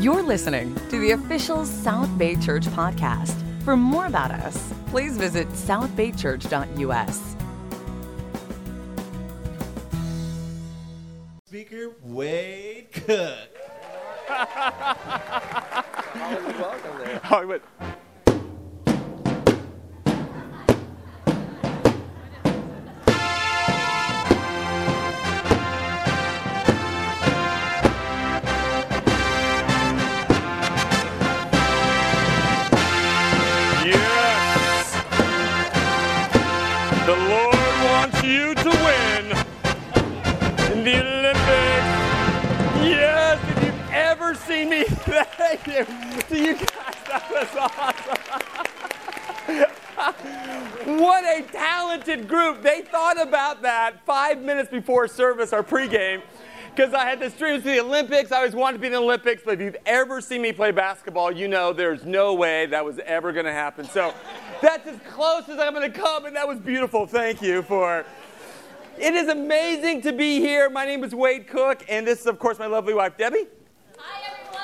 You're listening to the official South Bay Church podcast. For more about us, please visit southbaychurch.us. Speaker Wade Cook. Oh, welcome. Hollywood. Oh, yes. What a talented group. They thought about that five minutes before service, our pregame, because I had this dream to the Olympics. I always wanted to be in the Olympics, but if you've ever seen me play basketball, you know there's no way that was ever going to happen. So that's as close as I'm going to come, and that was beautiful. Thank you for. It is amazing to be here. My name is Wade Cook, and this is, of course, my lovely wife, Debbie. Hi, everyone.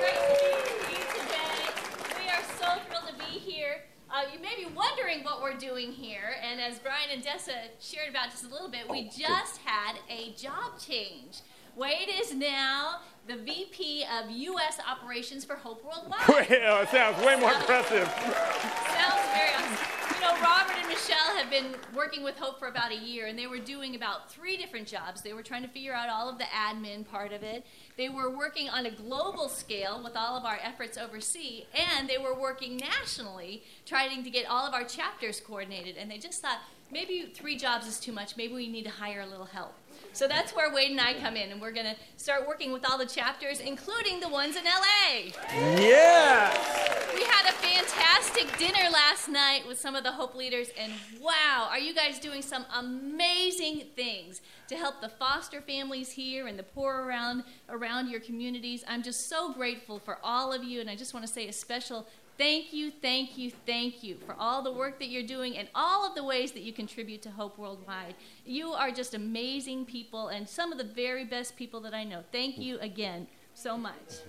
Great to be with you today. We are so thrilled to be here. Uh, you may be wondering what we're doing here, and as Brian and Dessa shared about just a little bit, we just had a job change. Wade is now the VP of U.S. Operations for Hope Worldwide. Well, it sounds way more impressive. Sounds very awesome. You know, Robert and Michelle have been working with Hope for about a year, and they were doing about three different jobs. They were trying to figure out all of the admin part of it. They were working on a global scale with all of our efforts overseas, and they were working nationally, trying to get all of our chapters coordinated. And they just thought maybe three jobs is too much. Maybe we need to hire a little help. So that's where Wade and I come in, and we're going to start working with all the chapters, including the ones in LA. Yes. We had a fantastic dinner last night with some of the Hope leaders, and wow, are you guys doing some amazing things to help the foster families here and the poor around around your communities? I'm just so grateful for all of you, and I just want to say a special thank you, thank you, thank you for all the work that you're doing and all of the ways that you contribute to Hope Worldwide. You are just amazing people and some of the very best people that I know. Thank you again so much.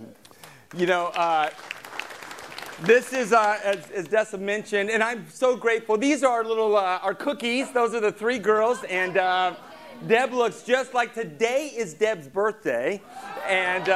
You know, uh, this is, uh, as, as Dessa mentioned, and I'm so grateful. These are our little, uh, our cookies. Those are the three girls, and uh, Deb looks just like today is Deb's birthday, and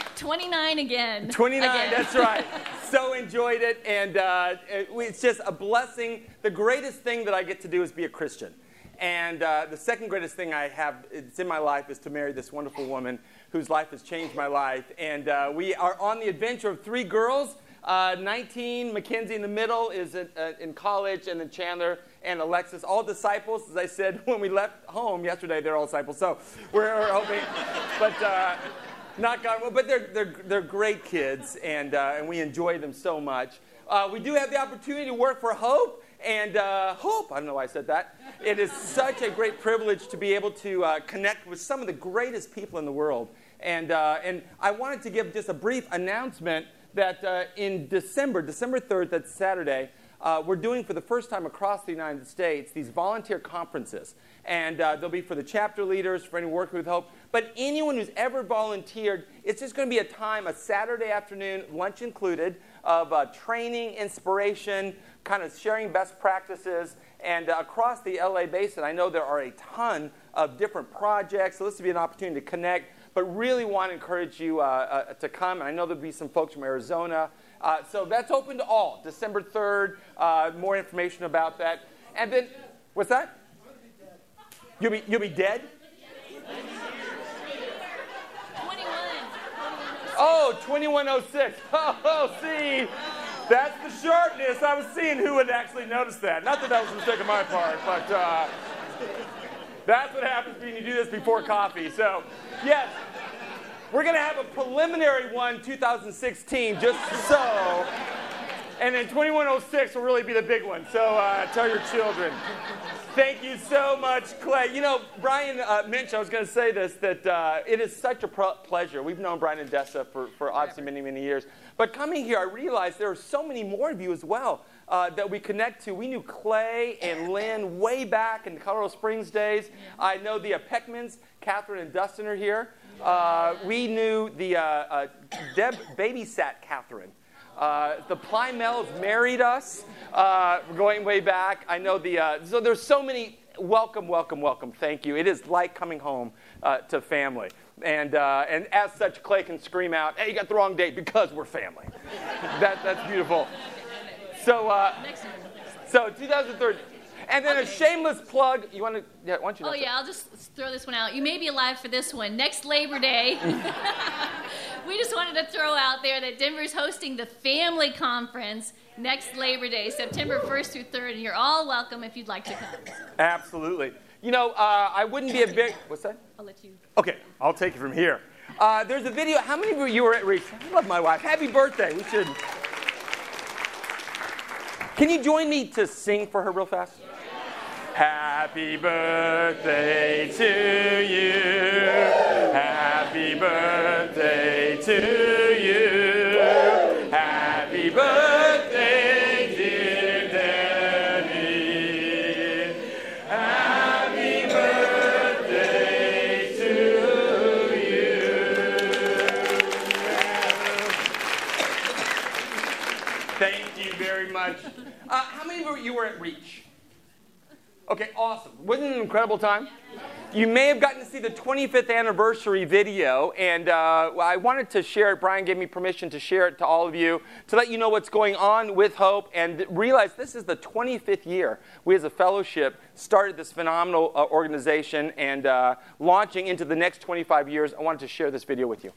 uh, Twen- 29 again. 29. Again. That's right. So enjoyed it, and uh, it- it's just a blessing. The greatest thing that I get to do is be a Christian. And uh, the second greatest thing I have it's in my life is to marry this wonderful woman whose life has changed my life. And uh, we are on the adventure of three girls. Uh, 19, Mackenzie in the middle is in, uh, in college, and then Chandler and Alexis, all disciples. As I said when we left home yesterday, they're all disciples. So we're, we're hoping, but not. Well, but they're, they're, they're great kids, and, uh, and we enjoy them so much. Uh, we do have the opportunity to work for Hope, and uh, Hope, I don't know why I said that. It is such a great privilege to be able to uh, connect with some of the greatest people in the world. And, uh, and I wanted to give just a brief announcement that uh, in December, December 3rd, that's Saturday, uh, we're doing for the first time across the United States these volunteer conferences. And uh, they'll be for the chapter leaders, for anyone working with Hope. But anyone who's ever volunteered, it's just going to be a time, a Saturday afternoon, lunch included, of uh, training, inspiration, kind of sharing best practices. And uh, across the LA basin, I know there are a ton of different projects. So this will be an opportunity to connect, but really want to encourage you uh, uh, to come. And I know there'll be some folks from Arizona. Uh, so that's open to all. December 3rd, uh, more information about that. And then, what's that? You'll be, you'll be dead? Oh, 2106. Oh, see, that's the sharpness. I was seeing who would actually notice that. Not that that was a mistake on my part, but uh, that's what happens when you do this before coffee. So, yes, we're going to have a preliminary one 2016, just so. And then 2106 will really be the big one. So uh, tell your children. Thank you so much, Clay. You know, Brian uh, Minch, I was going to say this, that uh, it is such a pro- pleasure. We've known Brian and Dessa for, for obviously many, many years. But coming here, I realized there are so many more of you as well uh, that we connect to. We knew Clay and Lynn way back in the Colorado Springs days. I know the Peckmans, Catherine and Dustin are here. Uh, we knew the uh, uh, Deb babysat Catherine. Uh, the Plymels married us, uh, going way back. I know the, uh, so there's so many, welcome, welcome, welcome, thank you. It is like coming home uh, to family. And, uh, and as such, Clay can scream out, hey, you got the wrong date because we're family. that, that's beautiful. So, uh, so 2003. And then a shameless plug. You want to, yeah, why don't you? Oh Dessa? yeah, I'll just throw this one out. You may be alive for this one. Next Labor Day, we just wanted to throw out there that Denver's hosting the Family Conference next Labor Day, September 1st through 3rd, and you're all welcome if you'd like to come. Absolutely. You know, uh, I wouldn't be a big, what's that? I'll let you. Okay, I'll take it from here. Uh, there's a video. How many of you were at Reach? I love my wife. Happy birthday. We should. Can you join me to sing for her real fast? Happy birthday to Wasn't it an incredible time? You may have gotten to see the 25th anniversary video, and uh, I wanted to share it. Brian gave me permission to share it to all of you to let you know what's going on with Hope and realize this is the 25th year we as a fellowship started this phenomenal uh, organization and uh, launching into the next 25 years. I wanted to share this video with you.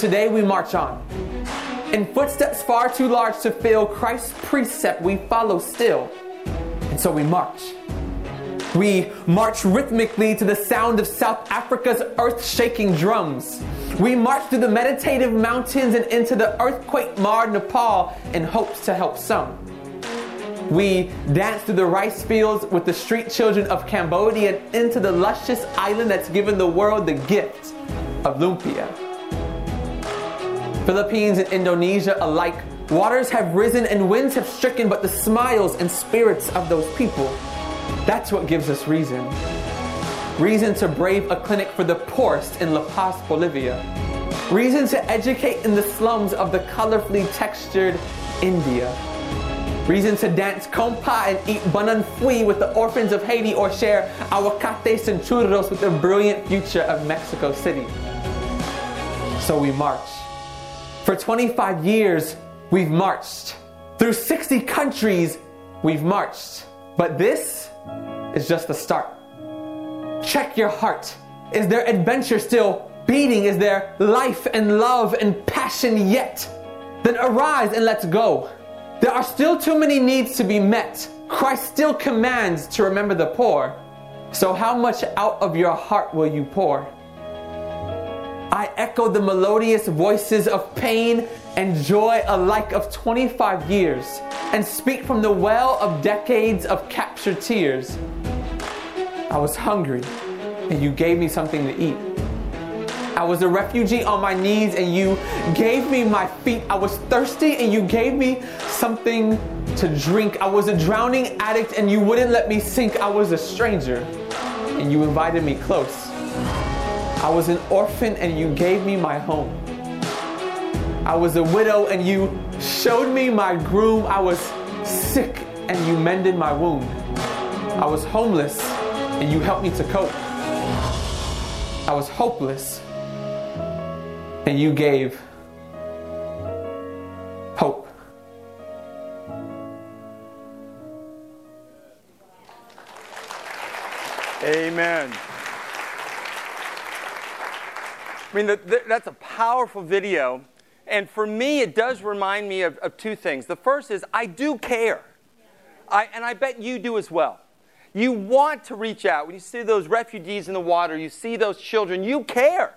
Today we march on. In footsteps far too large to fill, Christ's precept we follow still. And so we march. We march rhythmically to the sound of South Africa's earth shaking drums. We march through the meditative mountains and into the earthquake marred Nepal in hopes to help some. We dance through the rice fields with the street children of Cambodia and into the luscious island that's given the world the gift of lumpia. Philippines and Indonesia alike, waters have risen and winds have stricken, but the smiles and spirits of those people, that's what gives us reason. Reason to brave a clinic for the poorest in La Paz, Bolivia. Reason to educate in the slums of the colorfully textured India. Reason to dance compa and eat banan fui with the orphans of Haiti or share aguacates and churros with the brilliant future of Mexico City. So we march. For 25 years, we've marched. Through 60 countries, we've marched. But this is just the start. Check your heart. Is there adventure still beating? Is there life and love and passion yet? Then arise and let's go. There are still too many needs to be met. Christ still commands to remember the poor. So, how much out of your heart will you pour? I echo the melodious voices of pain and joy alike of 25 years and speak from the well of decades of captured tears. I was hungry and you gave me something to eat. I was a refugee on my knees and you gave me my feet. I was thirsty and you gave me something to drink. I was a drowning addict and you wouldn't let me sink. I was a stranger and you invited me close. I was an orphan and you gave me my home. I was a widow and you showed me my groom. I was sick and you mended my wound. I was homeless and you helped me to cope. I was hopeless and you gave hope. Amen. I mean, the, the, that's a powerful video. And for me, it does remind me of, of two things. The first is I do care. I, and I bet you do as well. You want to reach out. When you see those refugees in the water, you see those children, you care.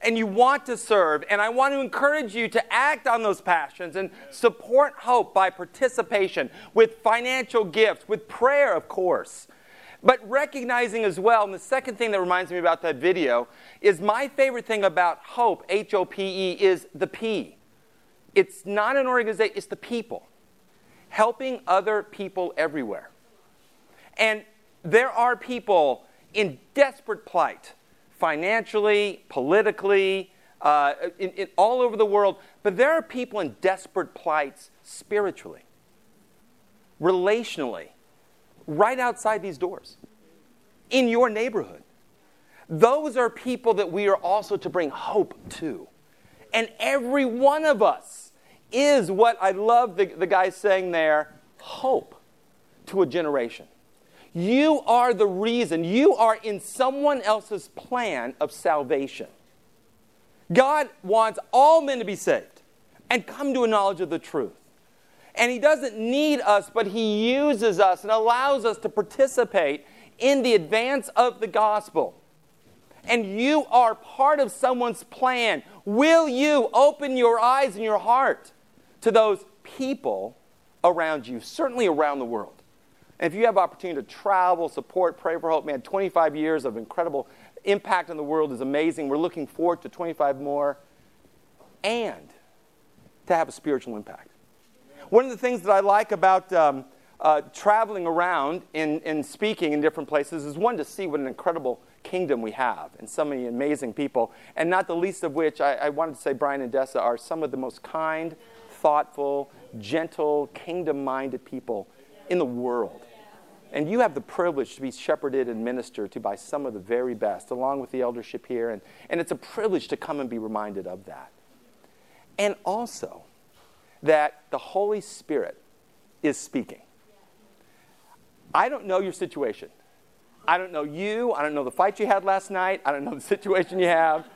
And you want to serve. And I want to encourage you to act on those passions and support hope by participation with financial gifts, with prayer, of course. But recognizing as well, and the second thing that reminds me about that video is my favorite thing about Hope, H O P E, is the P. It's not an organization, it's the people. Helping other people everywhere. And there are people in desperate plight, financially, politically, uh, in, in, all over the world, but there are people in desperate plights spiritually, relationally right outside these doors in your neighborhood. Those are people that we are also to bring hope to. And every one of us is what I love the, the guy saying there hope to a generation. You are the reason, you are in someone else's plan of salvation. God wants all men to be saved and come to a knowledge of the truth. And He doesn't need us, but He uses us and allows us to participate in the advance of the gospel. And you are part of someone's plan. Will you open your eyes and your heart to those people around you, certainly around the world? And if you have opportunity to travel, support, pray for hope, man, 25 years of incredible impact on the world is amazing. We're looking forward to 25 more and to have a spiritual impact. One of the things that I like about um, uh, traveling around and, and speaking in different places is one to see what an incredible kingdom we have and so many amazing people, and not the least of which I, I wanted to say Brian and Dessa are some of the most kind, thoughtful, gentle, kingdom minded people in the world. And you have the privilege to be shepherded and ministered to by some of the very best, along with the eldership here. And, and it's a privilege to come and be reminded of that. And also, that the Holy Spirit is speaking. I don't know your situation. I don't know you. I don't know the fight you had last night. I don't know the situation you have.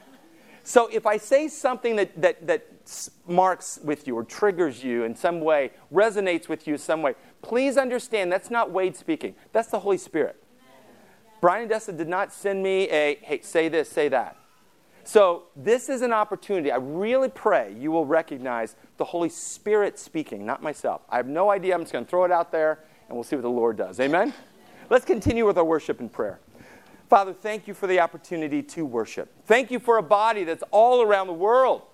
So if I say something that, that, that marks with you or triggers you in some way, resonates with you in some way, please understand that's not Wade speaking. That's the Holy Spirit. Brian and Dessa did not send me a, hey, say this, say that. So this is an opportunity. I really pray you will recognize the Holy Spirit speaking, not myself. I have no idea. I'm just going to throw it out there and we'll see what the Lord does. Amen? Let's continue with our worship and prayer. Father, thank you for the opportunity to worship. Thank you for a body that's all around the world.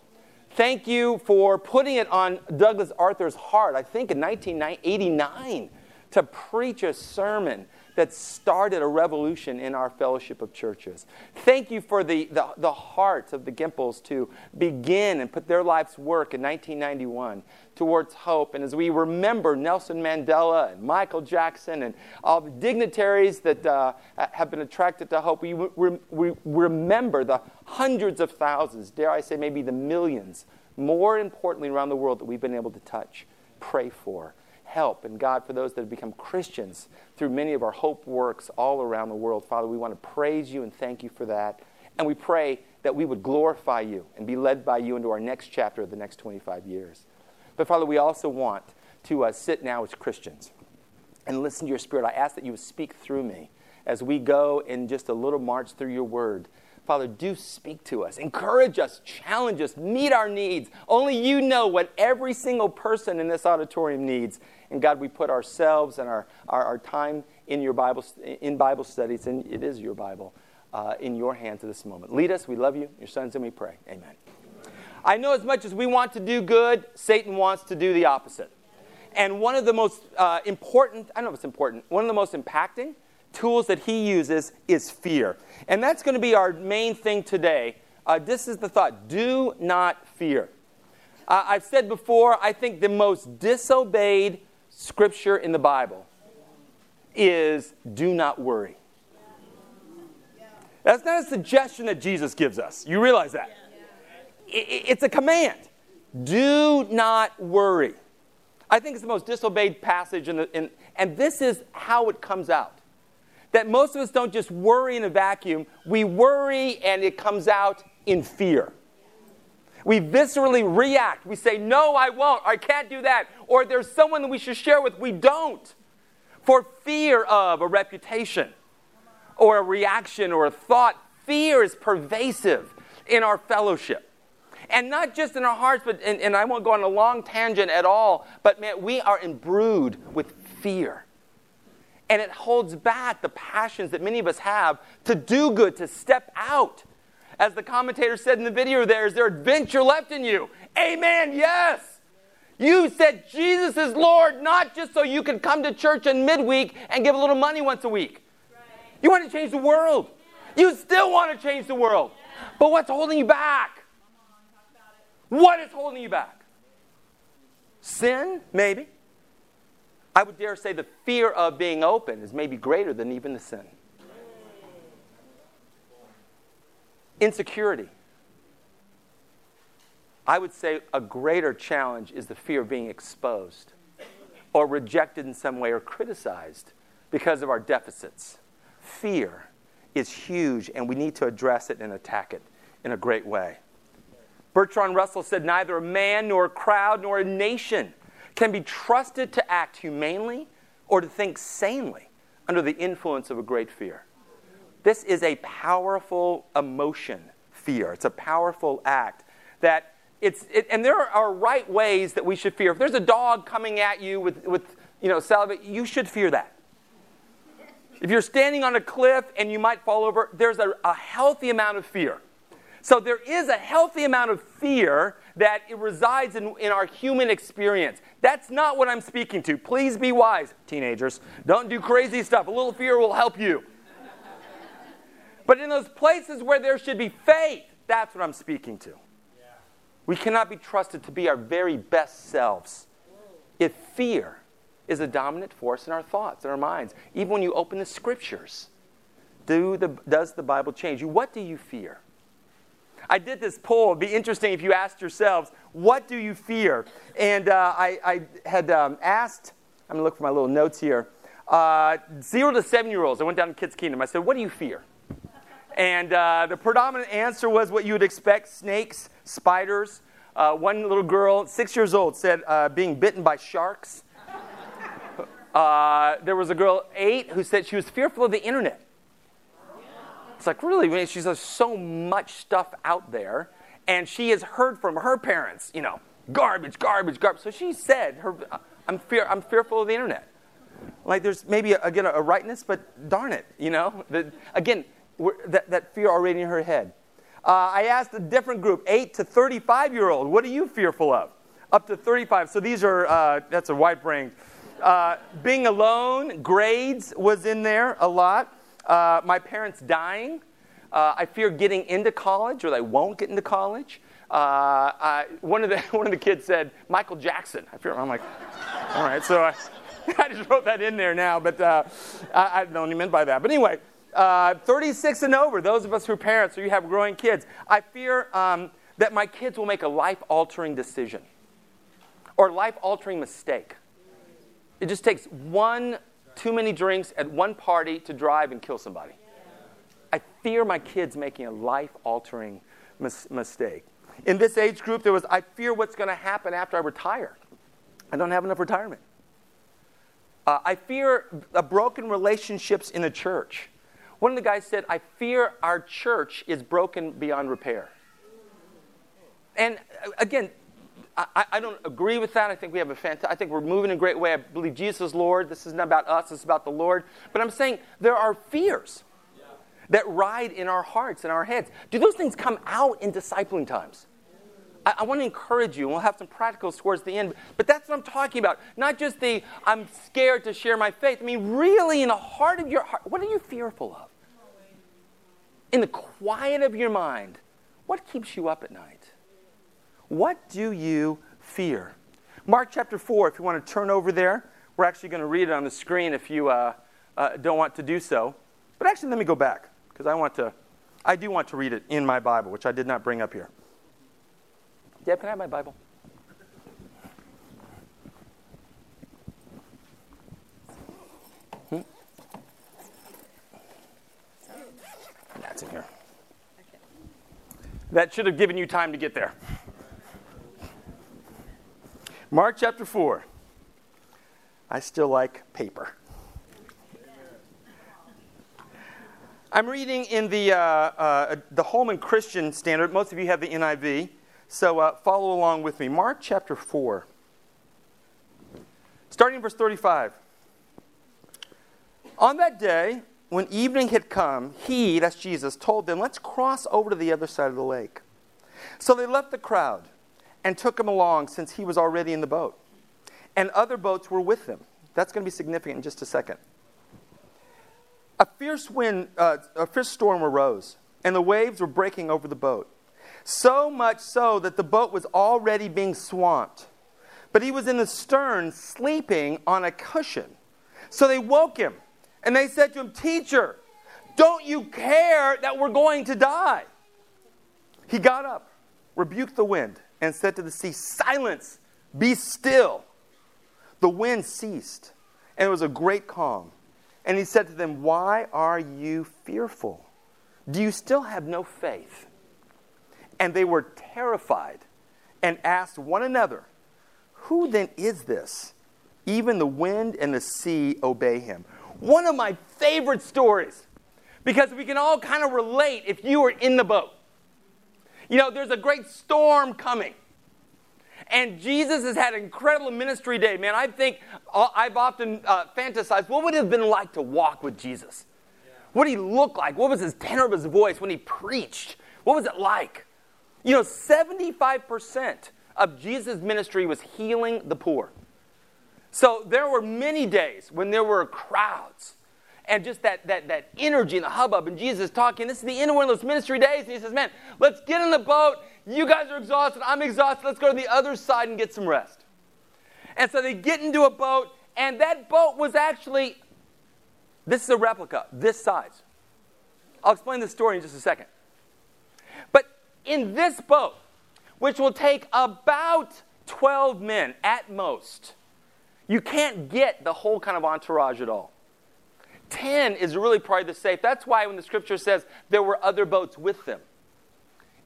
Thank you for putting it on Douglas Arthur's heart, I think in 1989, to preach a sermon that started a revolution in our fellowship of churches. Thank you for the, the, the heart of the Gempels to begin and put their life's work in 1991 towards hope. And as we remember Nelson Mandela and Michael Jackson and all the dignitaries that uh, have been attracted to hope, we, we, we remember the hundreds of thousands, dare I say, maybe the millions, more importantly, around the world that we've been able to touch, pray for help. And God, for those that have become Christians through many of our hope works all around the world, Father, we want to praise you and thank you for that. And we pray that we would glorify you and be led by you into our next chapter of the next 25 years. But Father, we also want to uh, sit now as Christians and listen to your spirit. I ask that you would speak through me as we go in just a little march through your word. Father, do speak to us, encourage us, challenge us, meet our needs. Only you know what every single person in this auditorium needs. And God, we put ourselves and our, our, our time in your Bible, in Bible studies, and it is your Bible, uh, in your hands at this moment. Lead us. We love you. Your sons and we pray. Amen. I know as much as we want to do good, Satan wants to do the opposite. And one of the most uh, important, I don't know if it's important, one of the most impacting tools that he uses is fear. And that's going to be our main thing today. Uh, this is the thought do not fear. Uh, I've said before, I think the most disobeyed scripture in the Bible is do not worry. That's not a suggestion that Jesus gives us. You realize that? It's a command. Do not worry. I think it's the most disobeyed passage, in the, in, and this is how it comes out that most of us don't just worry in a vacuum, we worry and it comes out in fear. We viscerally react. We say, No, I won't. I can't do that. Or there's someone that we should share with. We don't. For fear of a reputation or a reaction or a thought. Fear is pervasive in our fellowship. And not just in our hearts, but, and, and I won't go on a long tangent at all, but man, we are imbrued with fear. And it holds back the passions that many of us have to do good, to step out. As the commentator said in the video there, is there adventure left in you? Amen, yes. You said Jesus is Lord, not just so you can come to church in midweek and give a little money once a week. You want to change the world. You still want to change the world. But what's holding you back? What is holding you back? Sin? Maybe. I would dare say the fear of being open is maybe greater than even the sin. Insecurity. I would say a greater challenge is the fear of being exposed or rejected in some way or criticized because of our deficits. Fear is huge, and we need to address it and attack it in a great way. Bertrand Russell said, Neither a man, nor a crowd, nor a nation can be trusted to act humanely or to think sanely under the influence of a great fear. This is a powerful emotion, fear. It's a powerful act that it's, it, and there are right ways that we should fear. If there's a dog coming at you with, with you know, salivate, you should fear that. If you're standing on a cliff and you might fall over, there's a, a healthy amount of fear. So there is a healthy amount of fear that it resides in, in our human experience. That's not what I'm speaking to. Please be wise, teenagers. Don't do crazy stuff. A little fear will help you. but in those places where there should be faith, that's what I'm speaking to. We cannot be trusted to be our very best selves if fear is a dominant force in our thoughts, in our minds. Even when you open the scriptures, do the, does the Bible change you? What do you fear? I did this poll. It'd be interesting if you asked yourselves, what do you fear? And uh, I, I, had um, asked, I'm going to look for my little notes here, uh, zero to seven year olds. I went down to Kids Kingdom. I said, what do you fear? And uh, the predominant answer was what you would expect snakes, spiders. Uh, one little girl, six years old, said uh, being bitten by sharks. Uh, there was a girl, eight, who said she was fearful of the internet. It's like, really? I mean, she says so much stuff out there, and she has heard from her parents, you know, garbage, garbage, garbage. So she said, her, I'm, fear, I'm fearful of the internet. Like, there's maybe, a, again, a, rightness, but darn it, you know? The, again, that, that fear already in her head. Uh, I asked a different group, 8 to 35 year old, what are you fearful of? Up to 35. So these are, uh, that's a wide range. Uh, being alone, grades was in there a lot. Uh, my parents dying. Uh, I fear getting into college or they won't get into college. Uh, I, one, of the, one of the kids said, Michael Jackson. I fear, I'm like, all right, so I, I just wrote that in there now, but uh, I, I, don't know what even mean by that. But anyway, uh, 36 and over, those of us who are parents or you have growing kids, I fear um, that my kids will make a life altering decision or life altering mistake. It just takes one too many drinks at one party to drive and kill somebody. I fear my kids making a life altering mis- mistake. In this age group, there was, I fear what's going to happen after I retire. I don't have enough retirement. Uh, I fear uh, broken relationships in the church. One of the guys said, I fear our church is broken beyond repair. And uh, again, I, I, don't agree with that. I think we have a fantastic, I think we're moving in a great way. I believe Jesus is Lord. This isn't about us, it's about the Lord. But I'm saying there are fears that ride in our hearts and our heads. Do those things come out in discipling times? I, I want to encourage you, and we'll have some practicals towards the end, but that's what I'm talking about. Not just the I'm scared to share my faith. I mean, really, in the heart of your heart, what are you fearful of? In the quiet of your mind, what keeps you up at night? What do you fear? Mark chapter 4, if you want to turn over there, we're actually going to read it on the screen if you uh, uh, don't want to do so. But actually, let me go back because I want to, I do want to read it in my Bible, which I did not bring up here. Deb, can I have my Bible? Hmm? That's in here. That should have given you time to get there. Mark chapter 4. I still like paper. I'm reading in the, uh, uh, the Holman Christian Standard. Most of you have the NIV, so uh, follow along with me. Mark chapter 4, starting in verse 35. On that day, when evening had come, he, that's Jesus, told them, Let's cross over to the other side of the lake. So they left the crowd and took him along since he was already in the boat. And other boats were with them. That's going to be significant in just a second. A fierce wind, uh, a fierce storm arose, and the waves were breaking over the boat. So much so that the boat was already being swamped. But he was in the stern, sleeping on a cushion. So they woke him, and they said to him, Teacher, don't you care that we're going to die? He got up, rebuked the wind, and said to the sea, Silence, be still. The wind ceased, and it was a great calm. And he said to them, Why are you fearful? Do you still have no faith? And they were terrified and asked one another, Who then is this? Even the wind and the sea obey him. One of my favorite stories because we can all kind of relate if you were in the boat. You know, there's a great storm coming. And Jesus has had an incredible ministry day, man. I think uh, I've often uh, fantasized what would it have been like to walk with Jesus? What did he look like? What was his tenor of his voice when he preached? What was it like? You know, 75% of Jesus' ministry was healing the poor. So there were many days when there were crowds and just that, that, that energy and the hubbub and Jesus talking. This is the end of one of those ministry days. And he says, Man, let's get in the boat you guys are exhausted. I'm exhausted. Let's go to the other side and get some rest. And so they get into a boat, and that boat was actually this is a replica, this size. I'll explain the story in just a second. But in this boat, which will take about 12 men at most, you can't get the whole kind of entourage at all. 10 is really probably the safe. That's why when the scripture says there were other boats with them.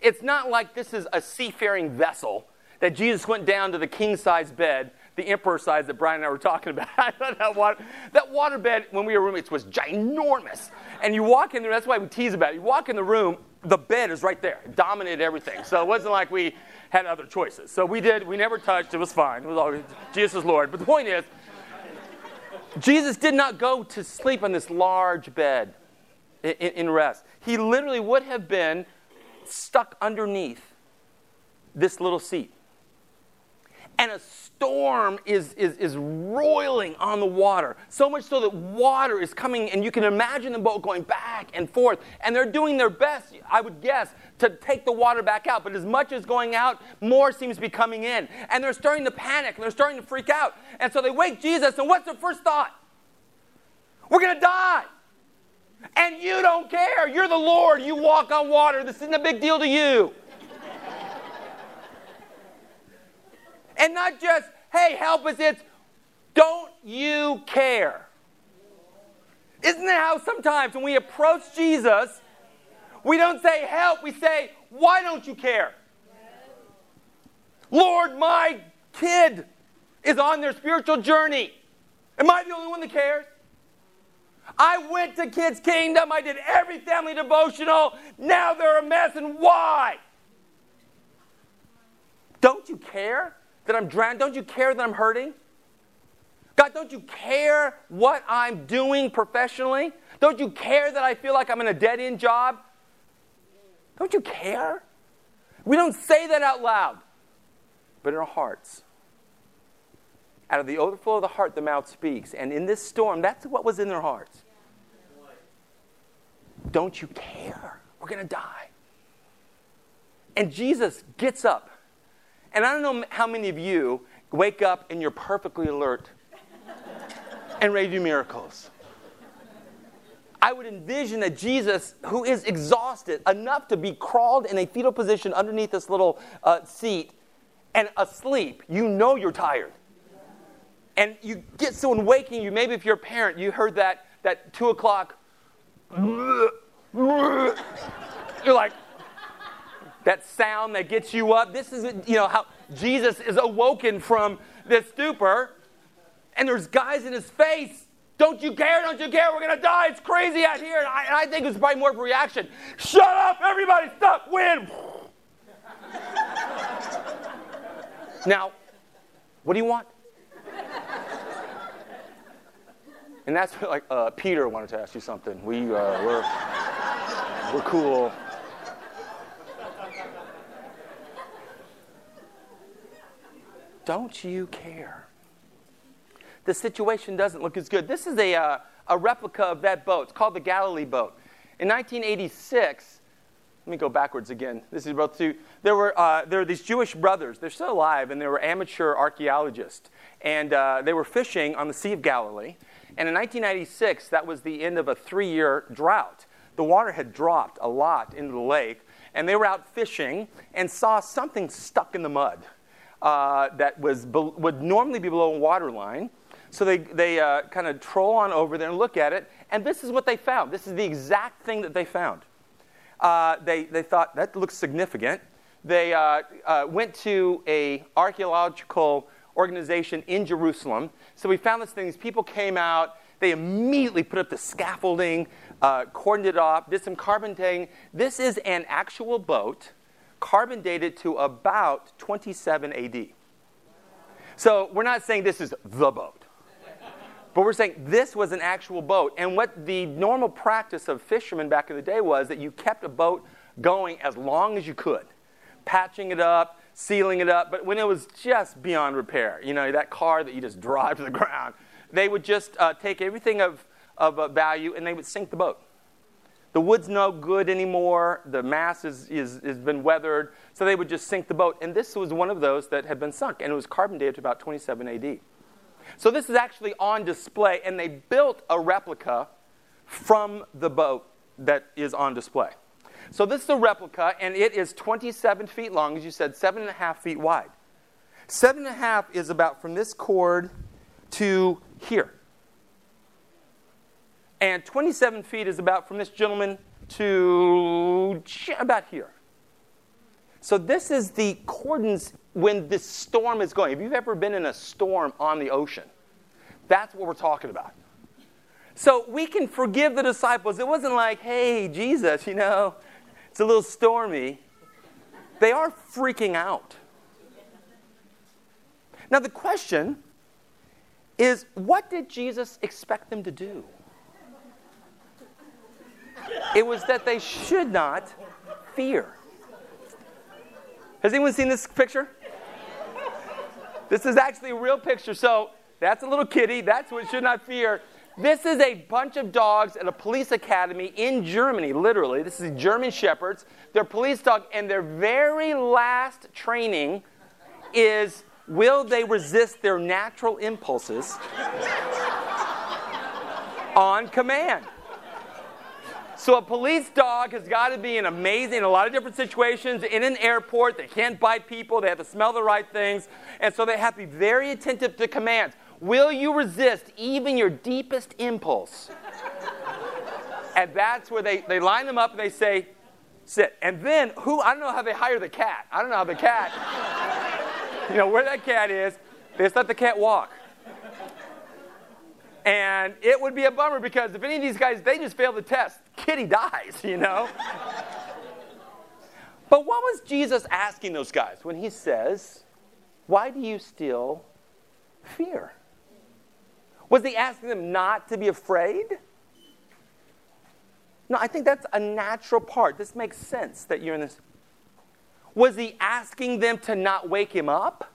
It's not like this is a seafaring vessel that Jesus went down to the king size bed, the emperor size that Brian and I were talking about. that, water, that water bed, when we were roommates, was ginormous. And you walk in there, that's why we tease about it. You walk in the room, the bed is right there, it dominated everything. So it wasn't like we had other choices. So we did, we never touched, it was fine. It was all Jesus Lord. But the point is, Jesus did not go to sleep on this large bed in, in rest. He literally would have been stuck underneath this little seat. And a storm is, is, is roiling on the water, so much so that water is coming, and you can imagine the boat going back and forth. And they're doing their best, I would guess, to take the water back out. But as much as going out, more seems to be coming in. And they're starting to panic, and they're starting to freak out. And so they wake Jesus, and what's their first thought? We're going to die. And you don't care. You're the Lord. You walk on water. This isn't a big deal to you. And not just, hey, help us. It's, don't you care? Isn't that how sometimes when we approach Jesus, we don't say help, we say, why don't you care? Lord, my kid is on their spiritual journey. Am I the only one that cares? I went to Kids Kingdom. I did every family devotional. Now they're a mess, and why? Don't you care that I'm drowned? Don't you care that I'm hurting? God, don't you care what I'm doing professionally? Don't you care that I feel like I'm in a dead end job? Don't you care? We don't say that out loud, but in our hearts. Out of the overflow of the heart, the mouth speaks. And in this storm, that's what was in their hearts. Don't you care? We're going to die. And Jesus gets up. And I don't know how many of you wake up and you're perfectly alert and ready to do miracles. I would envision that Jesus, who is exhausted enough to be crawled in a fetal position underneath this little uh, seat and asleep, you know you're tired. And you get someone waking you, maybe if you're a parent, you heard that, that two o'clock, you're like, that sound that gets you up. This is, you know, how Jesus is awoken from this stupor. And there's guys in his face don't you care? Don't you care? We're going to die. It's crazy out here. And I, and I think it's probably more of a reaction. Shut up, everybody, stop, win. now, what do you want? And that's like uh, Peter wanted to ask you something. We uh, we're we're cool. Don't you care? the situation doesn't look as good. This is a, uh, a replica of that boat. It's called the Galilee boat. In 1986, let me go backwards again. This is about two. There were, uh, there were these Jewish brothers. They're still alive, and they were amateur archaeologists. And uh, they were fishing on the Sea of Galilee. And in 1996, that was the end of a three year drought. The water had dropped a lot into the lake, and they were out fishing and saw something stuck in the mud uh, that was be- would normally be below water line. So they, they uh, kind of troll on over there and look at it, and this is what they found. This is the exact thing that they found. Uh, they, they thought, that looks significant. They uh, uh went to a archaeological organization in Jerusalem. So we found this thing. These people came out. They immediately put up the scaffolding, uh, cordoned it off, did some carbon dating. This is an actual boat, carbon dated to about 27 AD. So we're not saying this is the boat. But we're saying this was an actual boat. And what the normal practice of fishermen back in the day was that you kept a boat going as long as you could, patching it up, sealing it up. But when it was just beyond repair, you know, that car that you just drive to the ground, they would just uh, take everything of, of uh, value and they would sink the boat. The wood's no good anymore. The mast is, is, has been weathered. So they would just sink the boat. And this was one of those that had been sunk. And it was carbon dated to about 27 AD. So this is actually on display, and they built a replica from the boat that is on display. So this is a replica, and it is 27 feet long, as you said, seven and a half feet wide. Seven and a half is about from this cord to here. And 27 feet is about from this gentleman to about here. So this is the cordons when this storm is going. If you've ever been in a storm on the ocean, that's what we're talking about. So we can forgive the disciples. It wasn't like, hey, Jesus, you know, it's a little stormy. They are freaking out. Now, the question is what did Jesus expect them to do? It was that they should not fear. Has anyone seen this picture? This is actually a real picture. So that's a little kitty. That's what should not fear. This is a bunch of dogs at a police academy in Germany, literally. This is German Shepherds. They're police dogs, and their very last training is will they resist their natural impulses on command? So a police dog has got to be an amazing in a lot of different situations. In an airport, they can't bite people. They have to smell the right things, and so they have to be very attentive to commands. Will you resist even your deepest impulse? and that's where they, they line them up and they say, sit. And then who I don't know how they hire the cat. I don't know how the cat, you know, where that cat is, they just let the cat walk. And it would be a bummer because if any of these guys, they just fail the test, Kitty dies, you know? but what was Jesus asking those guys when he says, Why do you still fear? Was he asking them not to be afraid? No, I think that's a natural part. This makes sense that you're in this. Was he asking them to not wake him up?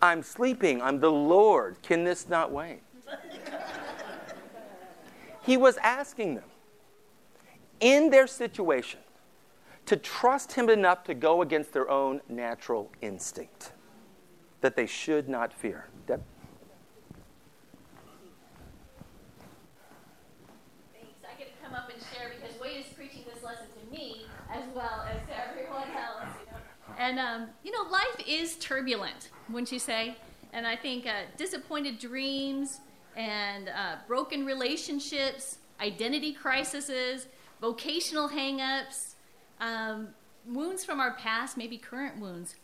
I'm sleeping. I'm the Lord. Can this not wait? He was asking them in their situation to trust him enough to go against their own natural instinct that they should not fear. Deb? Thanks. I get to come up and share because Wade is preaching this lesson to me as well as to everyone else. You know? And, um, you know, life is turbulent, wouldn't you say? And I think uh, disappointed dreams and uh, broken relationships, identity crises, vocational hangups, um, wounds from our past, maybe current wounds.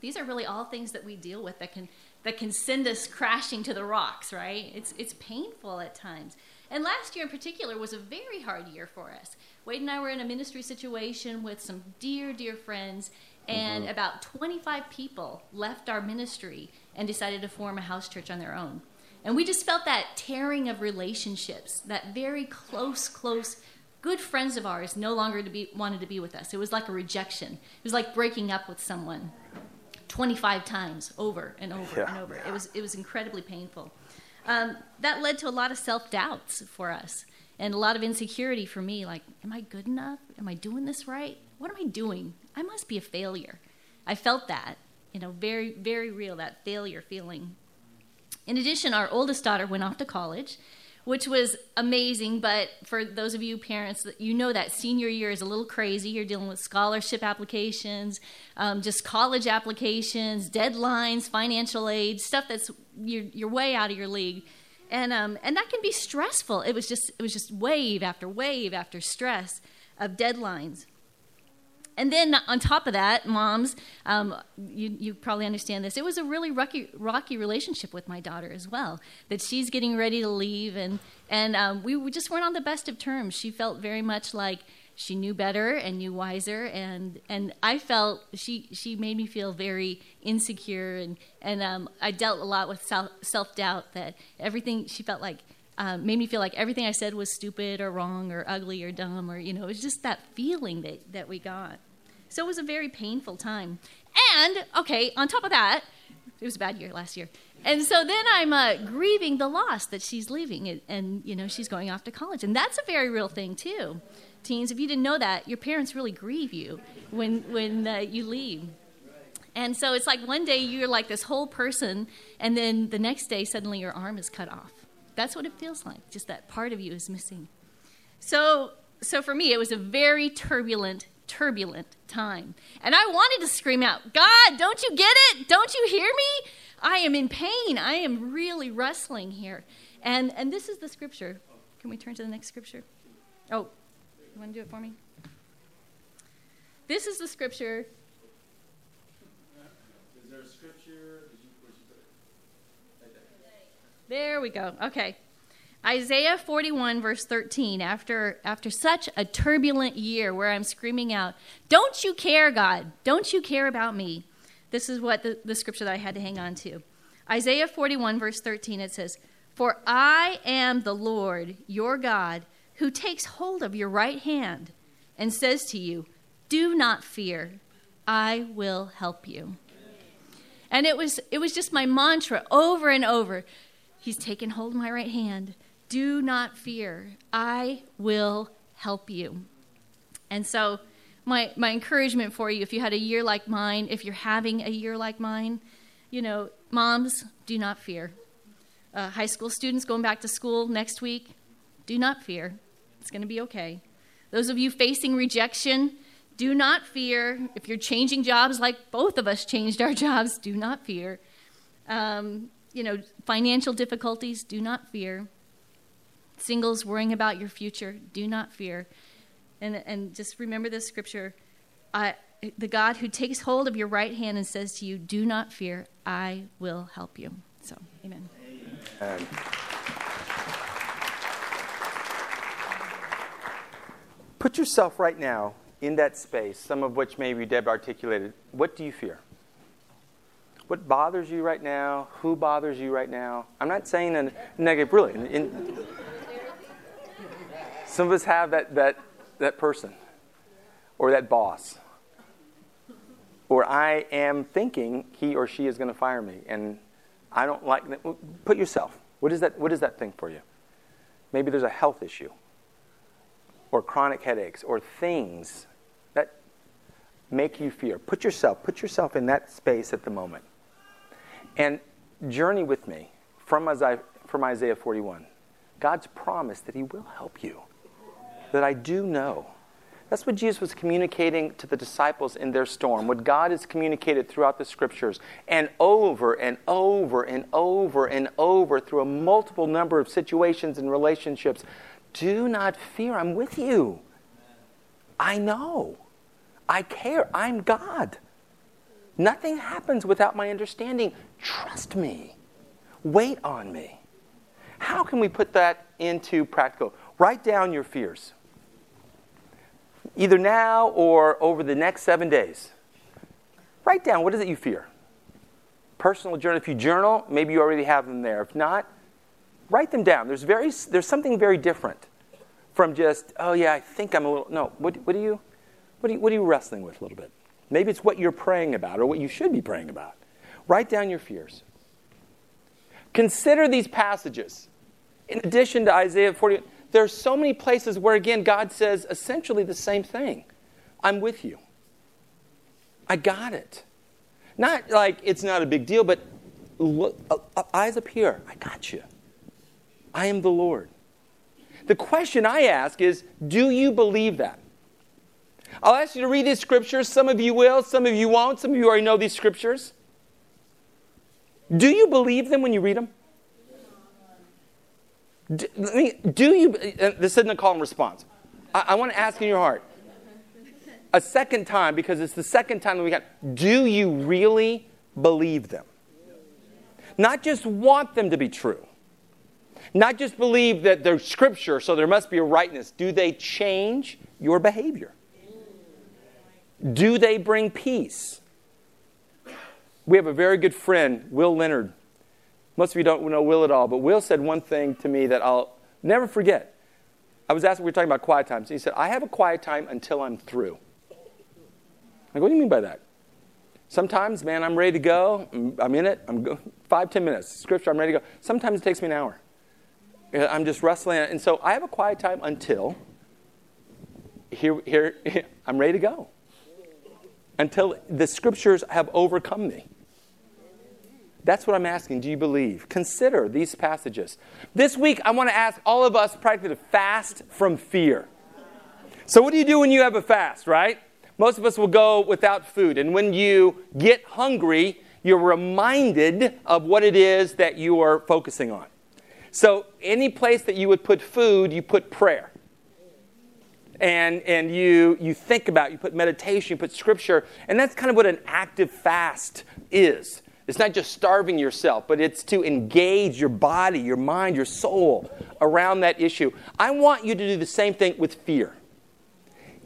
These are really all things that we deal with that can that can send us crashing to the rocks, right? It's it's painful at times. And last year in particular was a very hard year for us. Wade and I were in a ministry situation with some dear, dear friends, and mm-hmm. about 25 people left our ministry and decided to form a house church on their own. And we just felt that tearing of relationships, that very close, close, good friends of ours no longer to be, wanted to be with us. It was like a rejection. It was like breaking up with someone 25 times over and over yeah. and over. It was, it was incredibly painful. Um, that led to a lot of self doubts for us and a lot of insecurity for me like, am I good enough? Am I doing this right? What am I doing? I must be a failure. I felt that, you know, very, very real, that failure feeling. In addition, our oldest daughter went off to college, which was amazing. But for those of you parents, you know that senior year is a little crazy. You're dealing with scholarship applications, um, just college applications, deadlines, financial aid, stuff that's you're, you're way out of your league. And, um, and that can be stressful. It was just it was just wave after wave after stress of deadlines. And then on top of that, moms, um, you, you probably understand this. It was a really rocky, rocky relationship with my daughter as well. That she's getting ready to leave, and and um, we, just weren't on the best of terms. She felt very much like she knew better and knew wiser, and and I felt she she made me feel very insecure, and and um, I dealt a lot with self doubt. That everything she felt like um, made me feel like everything I said was stupid or wrong or ugly or dumb or you know it was just that feeling that that we got. So it was a very painful time. And, okay, on top of that, it was a bad year last year. And so then I'm uh, grieving the loss that she's leaving and, and, you know, she's going off to college. And that's a very real thing, too. Teens, if you didn't know that, your parents really grieve you when, when uh, you leave. And so it's like one day you're like this whole person, and then the next day suddenly your arm is cut off. That's what it feels like. Just that part of you is missing. So, so for me, it was a very turbulent turbulent time. And I wanted to scream out, God, don't you get it? Don't you hear me? I am in pain. I am really wrestling here. And, and this is the scripture. Can we turn to the next scripture? Oh, you want to do it for me? This is the scripture. Is there a scripture? There we go. Okay. Isaiah 41, verse 13, after, after such a turbulent year where I'm screaming out, Don't you care, God? Don't you care about me? This is what the, the scripture that I had to hang on to. Isaiah 41, verse 13, it says, For I am the Lord, your God, who takes hold of your right hand and says to you, Do not fear, I will help you. And it was, it was just my mantra over and over. He's taken hold of my right hand. Do not fear. I will help you. And so, my, my encouragement for you, if you had a year like mine, if you're having a year like mine, you know, moms, do not fear. Uh, high school students going back to school next week, do not fear. It's going to be okay. Those of you facing rejection, do not fear. If you're changing jobs like both of us changed our jobs, do not fear. Um, you know, financial difficulties, do not fear. Singles worrying about your future, do not fear. And, and just remember this scripture I, the God who takes hold of your right hand and says to you, Do not fear, I will help you. So, amen. Put yourself right now in that space, some of which maybe Deb articulated. What do you fear? What bothers you right now? Who bothers you right now? I'm not saying a negative, really. In, some of us have that, that, that person or that boss. Or I am thinking he or she is going to fire me, and I don't like that. Put yourself. What is that, what is that thing for you? Maybe there's a health issue, or chronic headaches, or things that make you fear. Put yourself, put yourself in that space at the moment. And journey with me from Isaiah, from Isaiah 41. God's promise that He will help you. That I do know. That's what Jesus was communicating to the disciples in their storm, what God has communicated throughout the scriptures, and over and over and over and over through a multiple number of situations and relationships. Do not fear, I'm with you. I know. I care. I'm God. Nothing happens without my understanding. Trust me. Wait on me. How can we put that into practical? Write down your fears either now or over the next seven days. Write down what is it you fear. Personal journal. If you journal, maybe you already have them there. If not, write them down. There's, very, there's something very different from just, oh yeah, I think I'm a little. No, what, what, are you, what, are you, what are you wrestling with a little bit? Maybe it's what you're praying about or what you should be praying about. Write down your fears. Consider these passages. In addition to Isaiah 40, there are so many places where, again, God says essentially the same thing I'm with you. I got it. Not like it's not a big deal, but look, uh, eyes up here. I got you. I am the Lord. The question I ask is do you believe that? I'll ask you to read these scriptures. Some of you will, some of you won't. Some of you already know these scriptures. Do you believe them when you read them? Do, do you, uh, this isn't a call and response. I, I want to ask in your heart a second time because it's the second time that we got, do you really believe them? Not just want them to be true. Not just believe that they're scripture, so there must be a rightness. Do they change your behavior? Do they bring peace? We have a very good friend, Will Leonard, most of you don't know Will at all, but Will said one thing to me that I'll never forget. I was asking, we were talking about quiet times. He said, I have a quiet time until I'm through. Like, what do you mean by that? Sometimes, man, I'm ready to go. I'm in it. I'm go, five, ten minutes. Scripture, I'm ready to go. Sometimes it takes me an hour. I'm just wrestling. And so I have a quiet time until here, here, I'm ready to go. Until the scriptures have overcome me. That's what I'm asking. Do you believe? Consider these passages. This week, I want to ask all of us practically to fast from fear. So, what do you do when you have a fast, right? Most of us will go without food. And when you get hungry, you're reminded of what it is that you are focusing on. So, any place that you would put food, you put prayer. And, and you, you think about, you put meditation, you put scripture, and that's kind of what an active fast is. It's not just starving yourself, but it's to engage your body, your mind, your soul around that issue. I want you to do the same thing with fear.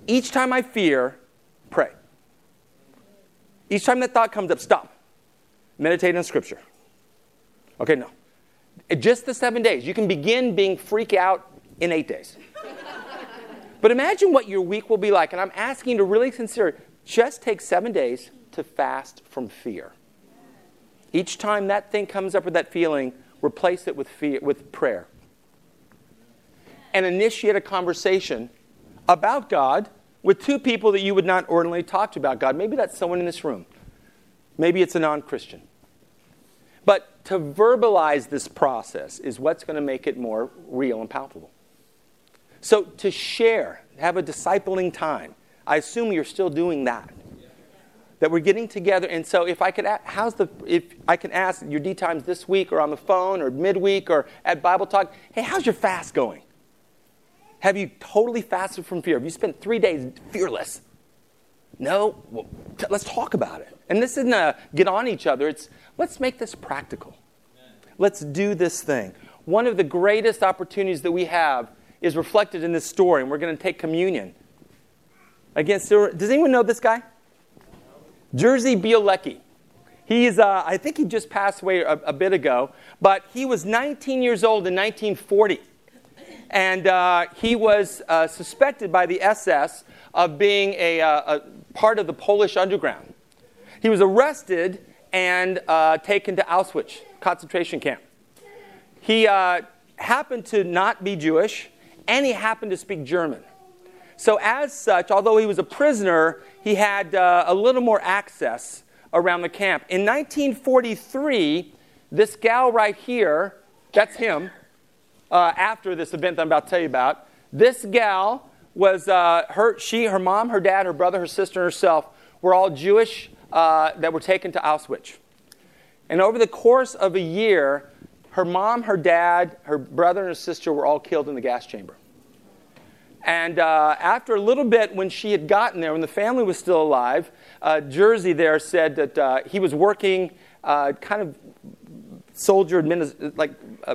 Each time I fear, pray. Each time that thought comes up, stop. Meditate on Scripture. Okay, no. Just the seven days. You can begin being freak out in eight days. but imagine what your week will be like. And I'm asking you to really consider just take seven days to fast from fear. Each time that thing comes up with that feeling, replace it with, fear, with prayer. And initiate a conversation about God with two people that you would not ordinarily talk to about God. Maybe that's someone in this room. Maybe it's a non Christian. But to verbalize this process is what's going to make it more real and palpable. So to share, have a discipling time. I assume you're still doing that that we're getting together. And so, if I could, ask, how's the, if I can ask your D times this week or on the phone or midweek or at Bible Talk, hey, how's your fast going? Have you totally fasted from fear? Have you spent three days fearless? No? Well, t- let's talk about it. And this isn't a get on each other, it's let's make this practical. Let's do this thing. One of the greatest opportunities that we have is reflected in this story, and we're going to take communion against Does anyone know this guy? Jerzy Bielecki. He's, uh, I think he just passed away a, a, bit ago, but he was 19 years old in 1940. And uh, he was uh, suspected by the SS of being a, uh, a, part of the Polish underground. He was arrested and uh, taken to Auschwitz concentration camp. He uh, happened to not be Jewish, and he happened to speak German. So, as such, although he was a prisoner, he had uh, a little more access around the camp. In 1943, this gal right here, that's him, uh, after this event that I'm about to tell you about, this gal was uh, her, she, her mom, her dad, her brother, her sister, and herself were all Jewish uh, that were taken to Auschwitz. And over the course of a year, her mom, her dad, her brother, and her sister were all killed in the gas chamber. And uh, after a little bit, when she had gotten there, when the family was still alive, uh, Jerzy there said that uh, he was working uh, kind of soldier, administ- like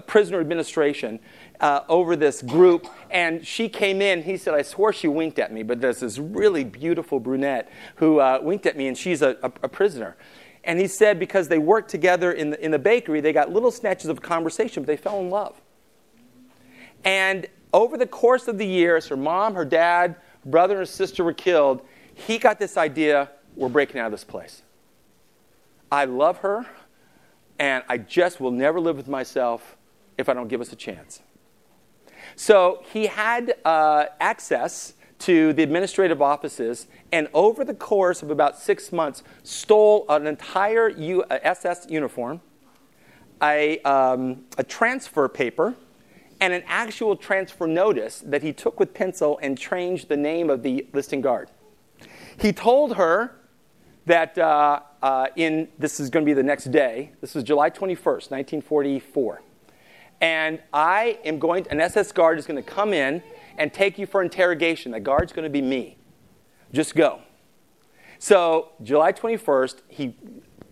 prisoner administration uh, over this group. And she came in. He said, I swore she winked at me, but there's this really beautiful brunette who uh, winked at me, and she's a, a, a prisoner. And he said because they worked together in the, in the bakery, they got little snatches of conversation, but they fell in love. And over the course of the years, her mom, her dad, brother, and her sister were killed. He got this idea we're breaking out of this place. I love her, and I just will never live with myself if I don't give us a chance. So he had uh, access to the administrative offices, and over the course of about six months, stole an entire U- SS uh, uniform, a, um, a transfer paper, and an actual transfer notice that he took with pencil and changed the name of the listing guard. He told her that uh, uh, in this is going to be the next day. This was July 21st, 1944. And I am going, to, an SS guard is going to come in and take you for interrogation. The guard's going to be me. Just go. So, July 21st, he,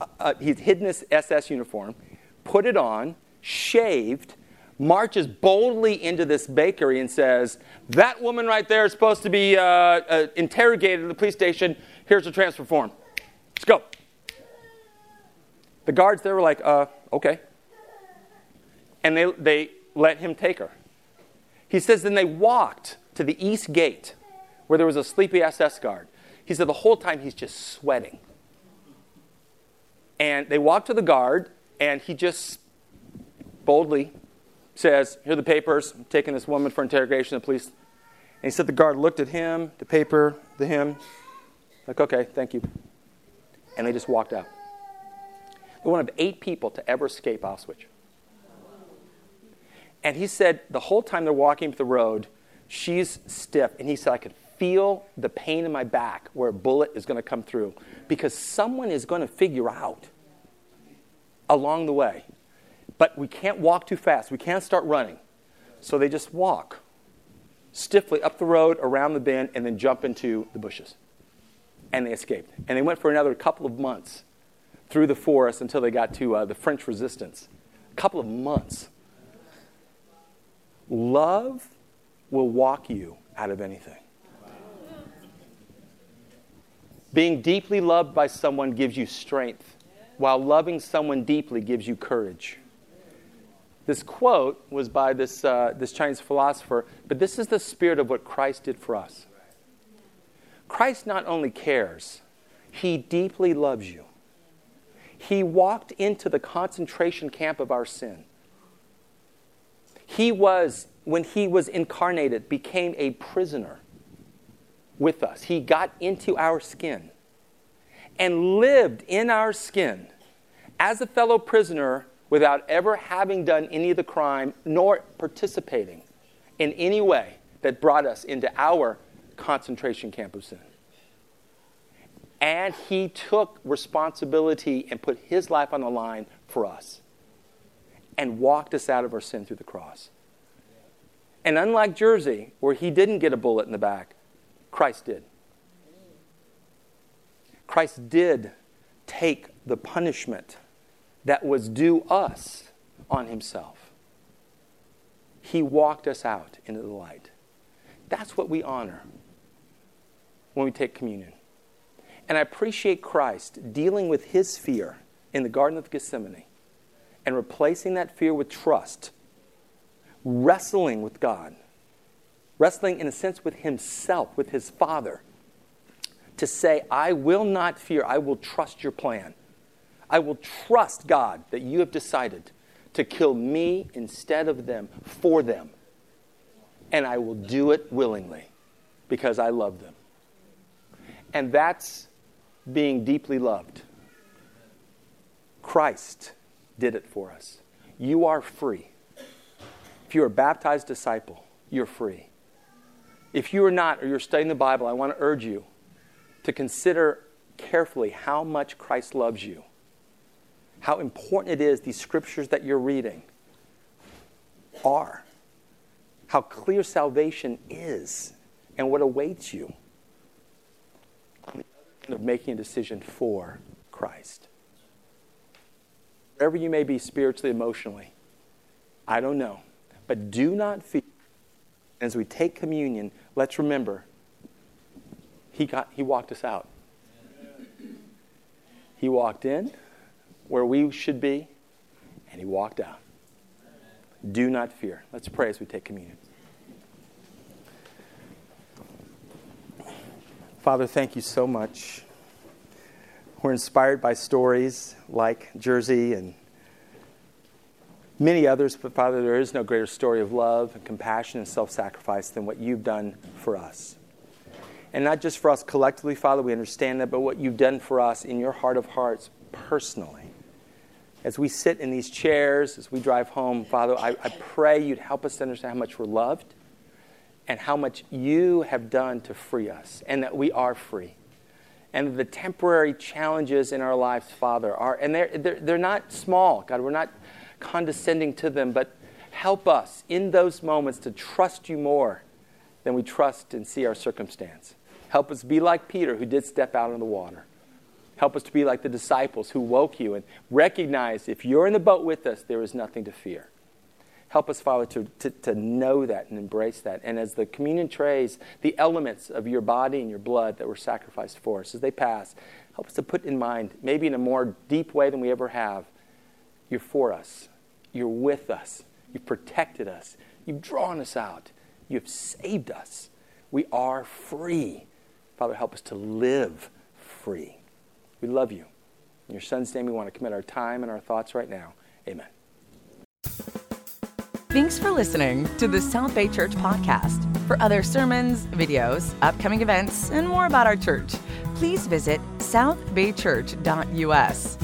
uh, uh he's hidden his SS uniform, put it on, shaved, marches boldly into this bakery and says, That woman right there is supposed to be uh, uh, interrogated at the police station. Here's the transfer form. Let's go. The guards there were like, uh, Okay. And they, they let him take her. He says, then they walked to the east gate where there was a sleepy SS guard. He said, the whole time he's just sweating. And they walked to the guard, and he just boldly says, Here are the papers. I'm taking this woman for interrogation. The police. And he said the guard looked at him, the paper, the him, like, okay, thank you. And they just walked out. They're one of eight people to ever escape Auschwitz. And he said the whole time they're walking up the road, she's stiff. And he said, I could feel the pain in my back where a bullet is going to come through because someone is going to figure out along the way. But we can't walk too fast. We can't start running. So they just walk stiffly up the road, around the bend, and then jump into the bushes. And they escaped. And they went for another couple of months through the forest until they got to uh, the French resistance. A couple of months. Love will walk you out of anything. Being deeply loved by someone gives you strength, while loving someone deeply gives you courage. This quote was by this, uh, this Chinese philosopher, but this is the spirit of what Christ did for us. Christ not only cares, he deeply loves you. He walked into the concentration camp of our sin. He was, when he was incarnated, became a prisoner with us. He got into our skin and lived in our skin as a fellow prisoner without ever having done any of the crime nor participating in any way that brought us into our concentration camp of sin. And he took responsibility and put his life on the line for us and walked us out of our sin through the cross. And unlike Jerzy, where he didn't get a bullet in the back, Christ did. Christ did take the punishment that was due us on himself. He walked us out into the light. That's what we honor when we take communion. And I appreciate Christ dealing with his fear in the Garden of Gethsemane and replacing that fear with trust, wrestling with God, wrestling in a sense with himself, with his Father, to say, I will not fear, I will trust your plan. I will trust God that you have decided to kill me instead of them for them. And I will do it willingly because I love them. And that's being deeply loved. Christ did it for us. You are free. If you're a baptized disciple, you're free. If you are not, or you're studying the Bible, I want to urge you to consider carefully how much Christ loves you, how important it is these scriptures that you're reading are, how clear salvation is, and what awaits you of making a decision for Christ. Wherever you may be spiritually, emotionally, I don't know. But do not fear. As we take communion, let's remember he, got, he walked us out. He walked in where we should be, and he walked out. Do not fear. Let's pray as we take communion. Father, thank you so much. We're inspired by stories like Jerzy and many others, but Father, there is no greater story of love and compassion and self sacrifice than what you've done for us. And not just for us collectively, Father, we understand that, but what you've done for us in your heart of hearts personally. As we sit in these chairs, as we drive home, Father, I, I pray you'd help us to understand how much we're loved and how much you have done to free us, and that we are free. And the temporary challenges in our lives, Father, are, and they're, they're, they're not small, God. We're not condescending to them, but help us in those moments to trust you more than we trust and see our circumstance. Help us be like Peter, who did step out in the water. Help us to be like the disciples who woke you and recognize if you're in the boat with us, there is nothing to fear. Help us, Father, to, to, to know that and embrace that. And as the communion trays, the elements of your body and your blood that were sacrificed for us, as they pass, help us to put in mind, maybe in a more deep way than we ever have, you're for us. You're with us. You've protected us. You've drawn us out. You've saved us. We are free. Father, help us to live free. We love you. In your son's name, we want to commit our time and our thoughts right now. Amen. Thanks for listening to the South Bay Church podcast. For other sermons, videos, upcoming events, and more about our church, please visit southbaychurch.us.